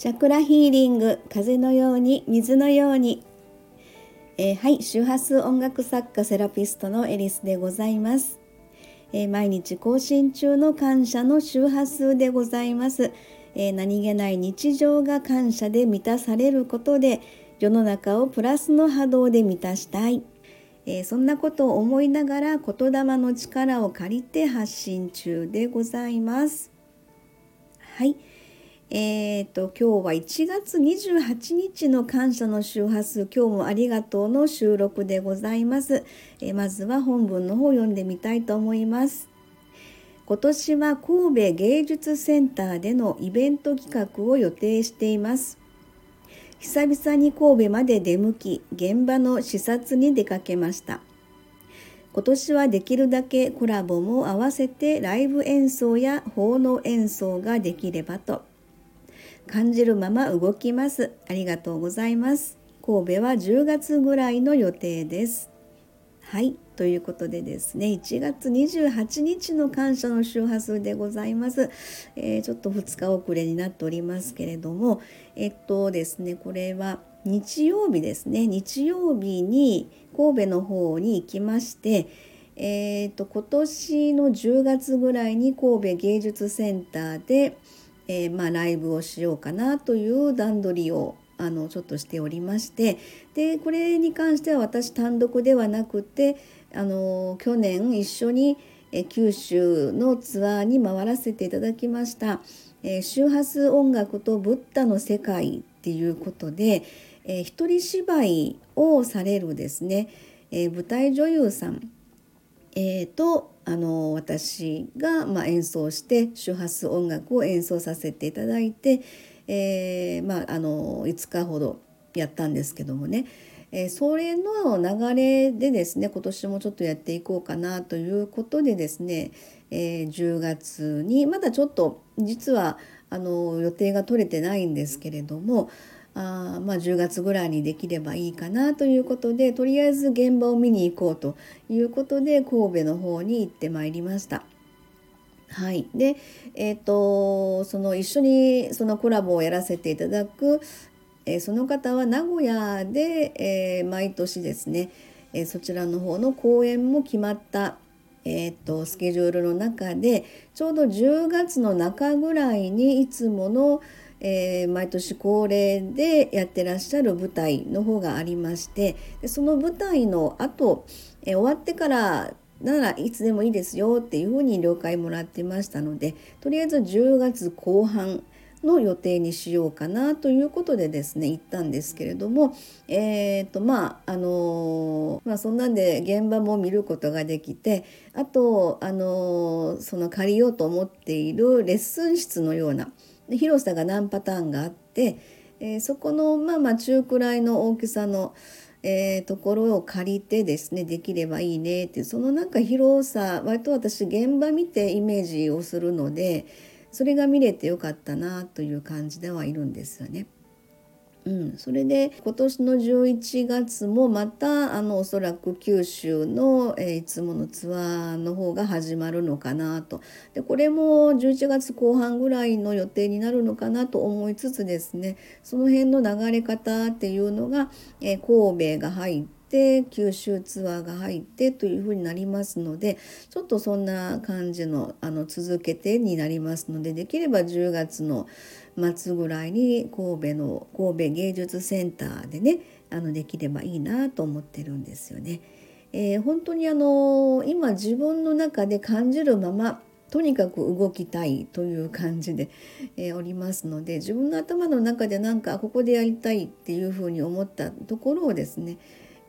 チャクラヒーリング風のように水のように、えー、はい周波数音楽作家セラピストのエリスでございます、えー、毎日更新中の感謝の周波数でございます、えー、何気ない日常が感謝で満たされることで世の中をプラスの波動で満たしたい、えそんなことを思いながら言霊の力を借りて発信中でございます。はい。えーと、今日は1月28日の感謝の周波数。今日もありがとうの収録でございます、えー、まずは本文の方を読んでみたいと思います。今年は神戸芸術センターでのイベント企画を予定しています。久々に神戸まで出向き現場の視察に出かけました。今年はできるだけコラボも合わせてライブ演奏や奉納演奏ができればと。感じるまま動きます。ありがとうございます。神戸は10月ぐらいの予定です。はい。ということでですね、1月28日の感謝の周波数でございます。えー、ちょっと2日遅れになっておりますけれども、えっとですね、これは日曜日ですね、日曜日に神戸の方に行きまして、えーと、と今年の10月ぐらいに神戸芸術センターで、えー、まあ、ライブをしようかなという段取りをあのちょっとしておりまして。でこれに関しては私単独ではなくてあの去年一緒に九州のツアーに回らせていただきました、えー、周波数音楽とブッダの世界っていうことで、えー、一人芝居をされるですね、えー、舞台女優さん、えー、とあの私が、まあ、演奏して周波数音楽を演奏させていただいて、えー、まあ、あの5日ほどやったんですけどもね、えー、それの流れでですね今年もちょっとやっていこうかなということでですね、えー、10月にまだちょっと実はあの予定が取れてないんですけれどもあまあ、10月ぐらいにできればいいかなということでとりあえず現場を見に行こうということで神戸の方に行ってまいりました。はい、で、えーと、その一緒にそのコラボをやらせていただく、えー、その方は名古屋で、えー、毎年ですね、えー、そちらの方の公演も決まったえーと、スケジュールの中でちょうど10月の中ぐらいにいつもの、えー、毎年恒例でやってらっしゃる舞台の方がありましてでその舞台の後、えー、終わってからならいつでもいいですよっていうふうに了解もらってましたのでとりあえず10月後半の予定にしようかなということでですね行ったんですけれどもえっ、ー、とまああのまあそんなんで現場も見ることができてあとあのその借りようと思っているレッスン室のような広さが何パターンがあって、えー、そこのまあまあ中くらいの大きさの、えー、ところを借りてですねできればいいねっていうそのなんか広さ割と私現場見てイメージをするのでそれが見れてよかったなという感じではいるんですよね。うん、それで今年の11月もまたあのおそらく九州の、えー、いつものツアーの方が始まるのかなと。でこれも11月後半ぐらいの予定になるのかなと思いつつですねその辺の流れ方っていうのが、えー、神戸が入ってて九州ツアーが入ってというふうになりますのでちょっとそんな感じのあの続けてになりますのでできれば10月の末ぐらいに神戸の神戸芸術センターでねあのできればいいなと思ってるんですよね。えー、本当にあの今自分の中で感じるままとにかく動きたいという感じで、えー、おりますので自分の頭の中でなんかここでやりたいっていうふうに思ったところをですね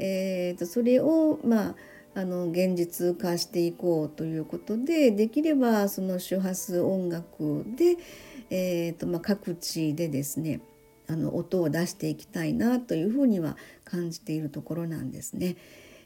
えーと、それをまああの現実化していこうということでできればその周波数音楽で、えーとまあ、各地でですねあの音を出していきたいなというふうには感じているところなんですね。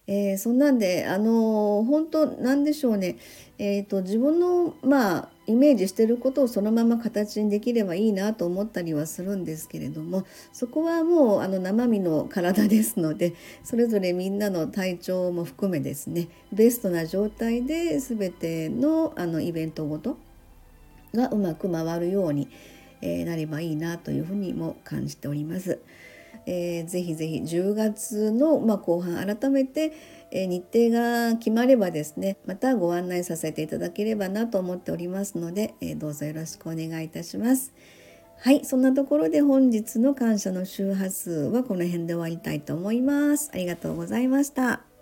えー、そんなんであの本当なんでしょうね、えーと、自分のまあイメージしてることをそのまま形にできればいいなと思ったりはするんですけれどもそこはもうあの生身の体ですのでそれぞれみんなの体調も含めですねベストな状態で全てのあのイベントごとがうまく回るように、え、なればいいなというふうにも感じております。えー、ぜひぜひ10月の、まあ、後半改めて、えー、日程が決まればですねまたご案内させていただければなと思っておりますので、えー、どうぞよろしくお願いいたします。はい、そんなところで本日の感謝の周波数はこの辺で終わりたいと思います。ありがとうございました。